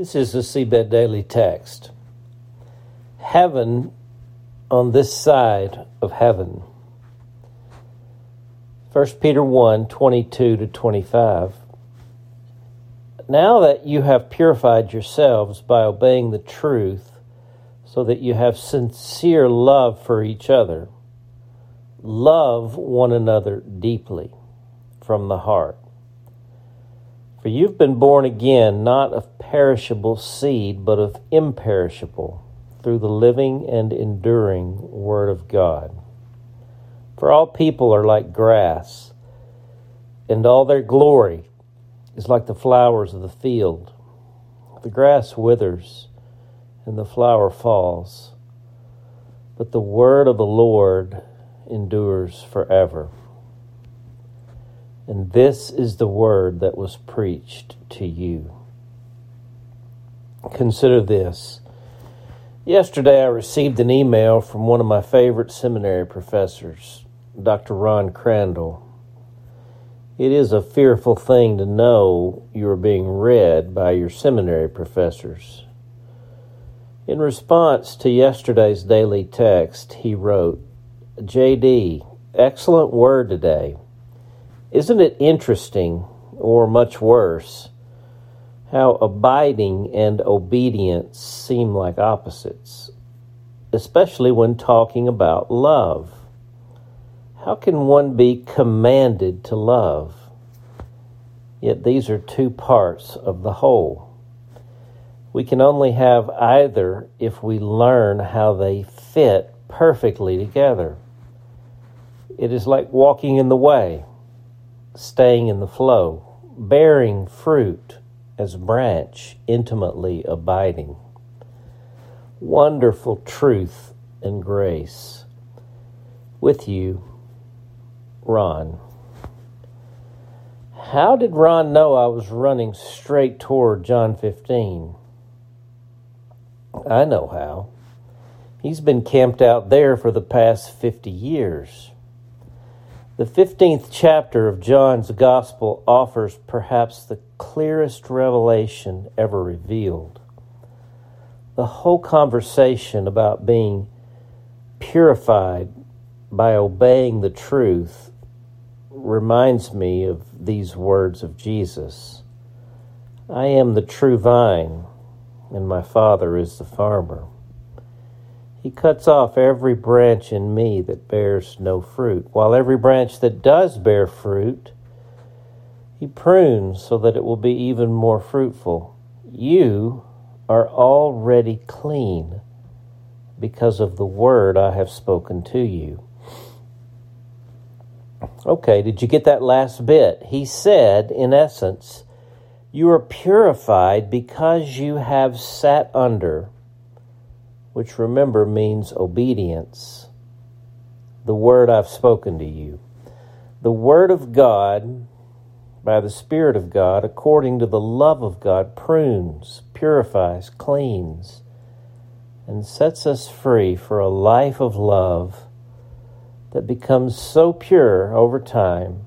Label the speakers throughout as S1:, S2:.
S1: This is the Seedbed Daily Text. Heaven on this side of heaven. 1 Peter 1 22 to 25. Now that you have purified yourselves by obeying the truth, so that you have sincere love for each other, love one another deeply from the heart. For you've been born again, not of perishable seed, but of imperishable, through the living and enduring Word of God. For all people are like grass, and all their glory is like the flowers of the field. The grass withers, and the flower falls, but the Word of the Lord endures forever. And this is the word that was preached to you. Consider this. Yesterday, I received an email from one of my favorite seminary professors, Dr. Ron Crandall. It is a fearful thing to know you are being read by your seminary professors. In response to yesterday's daily text, he wrote, JD, excellent word today. Isn't it interesting, or much worse, how abiding and obedience seem like opposites, especially when talking about love? How can one be commanded to love? Yet these are two parts of the whole. We can only have either if we learn how they fit perfectly together. It is like walking in the way staying in the flow, bearing fruit as branch, intimately abiding. Wonderful truth and grace. With you, Ron. How did Ron know I was running straight toward John 15? I know how. He's been camped out there for the past 50 years. The 15th chapter of John's Gospel offers perhaps the clearest revelation ever revealed. The whole conversation about being purified by obeying the truth reminds me of these words of Jesus I am the true vine, and my Father is the farmer. He cuts off every branch in me that bears no fruit, while every branch that does bear fruit, he prunes so that it will be even more fruitful. You are already clean because of the word I have spoken to you. Okay, did you get that last bit? He said, in essence, you are purified because you have sat under which remember means obedience, the word I've spoken to you. The word of God, by the Spirit of God, according to the love of God, prunes, purifies, cleans, and sets us free for a life of love that becomes so pure over time,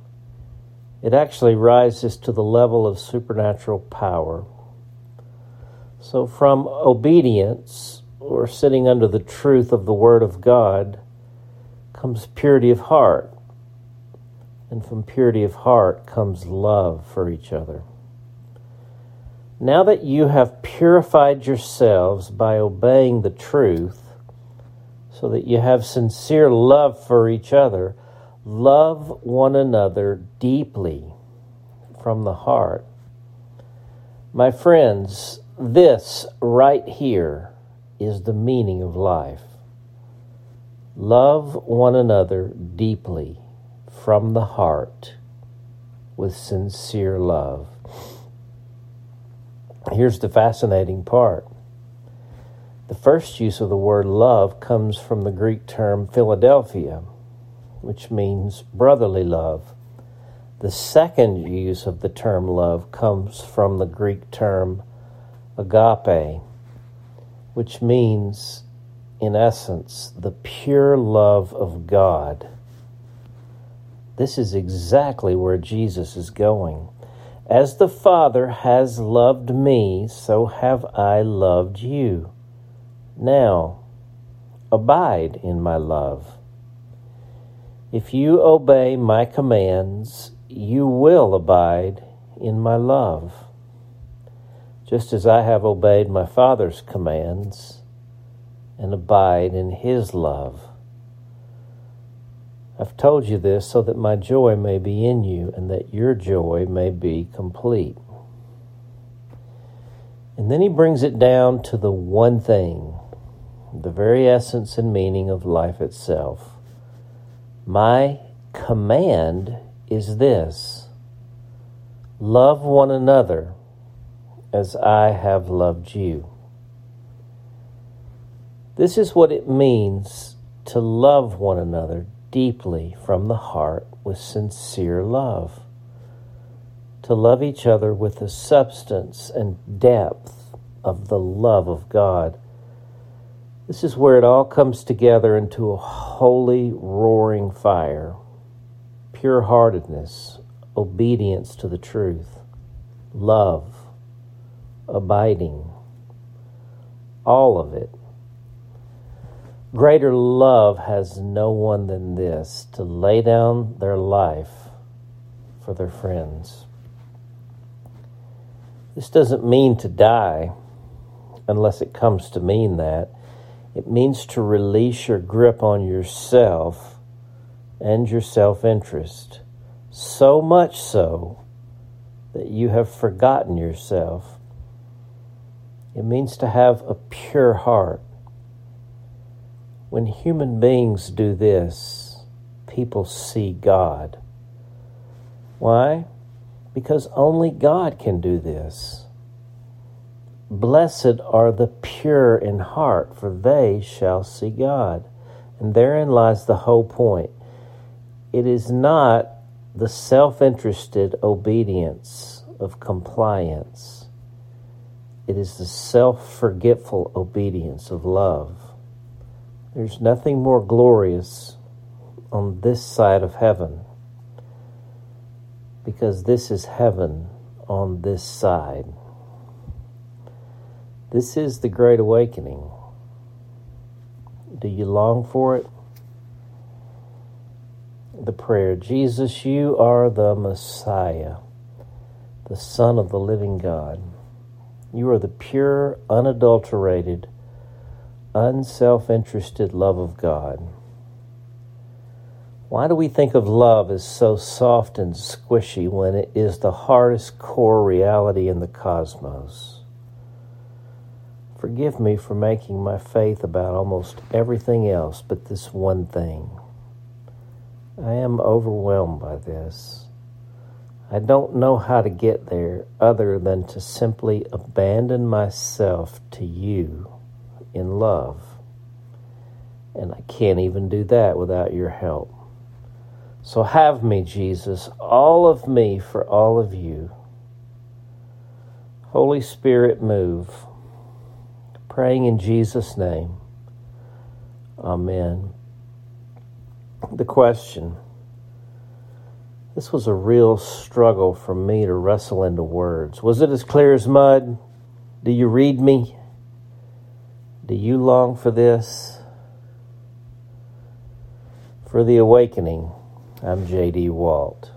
S1: it actually rises to the level of supernatural power. So, from obedience, or sitting under the truth of the Word of God comes purity of heart. And from purity of heart comes love for each other. Now that you have purified yourselves by obeying the truth, so that you have sincere love for each other, love one another deeply from the heart. My friends, this right here is the meaning of life. Love one another deeply from the heart with sincere love. Here's the fascinating part. The first use of the word love comes from the Greek term Philadelphia, which means brotherly love. The second use of the term love comes from the Greek term agape, which means, in essence, the pure love of God. This is exactly where Jesus is going. As the Father has loved me, so have I loved you. Now, abide in my love. If you obey my commands, you will abide in my love, just as I have obeyed my Father's commands and abide in his love. I've told you this so that my joy may be in you and that your joy may be complete. And then he brings it down to the one thing, the very essence and meaning of life itself. My command is this love one another as I have loved you. This is what it means to love one another deeply from the heart with sincere love. To love each other with the substance and depth of the love of God. This is where it all comes together into a holy, roaring fire. Pure heartedness, obedience to the truth, love, abiding, all of it Greater love has no one than this to lay down their life for their friends. This doesn't mean to die unless it comes to mean that. It means to release your grip on yourself and your self interest, so much so that you have forgotten yourself. It means to have a pure heart when human beings do this, people see God. Why? Because only God can do this. Blessed are the pure in heart, for they shall see God. And therein lies the whole point. It is not the self interested obedience of compliance, it is the self forgetful obedience of love. There's nothing more glorious on this side of heaven because this is heaven on this side. This is the Great Awakening. Do you long for it? The prayer Jesus, you are the Messiah, the Son of the living God. You are the pure, unadulterated, unself interested love of God. Why do we think of love as so soft and squishy when it is the hardest core reality in the cosmos? Forgive me for making my faith about almost everything else but this one thing. I am overwhelmed by this. I don't know how to get there other than to simply abandon myself to you in love. And I can't even do that without your help. So have me, Jesus, all of me for all of you. Holy Spirit, move. Praying in Jesus' name. Amen. The question this was a real struggle for me to wrestle into words. Was it as clear as mud? Do you read me? Do you long for this? For the awakening, I'm J.D. Walt.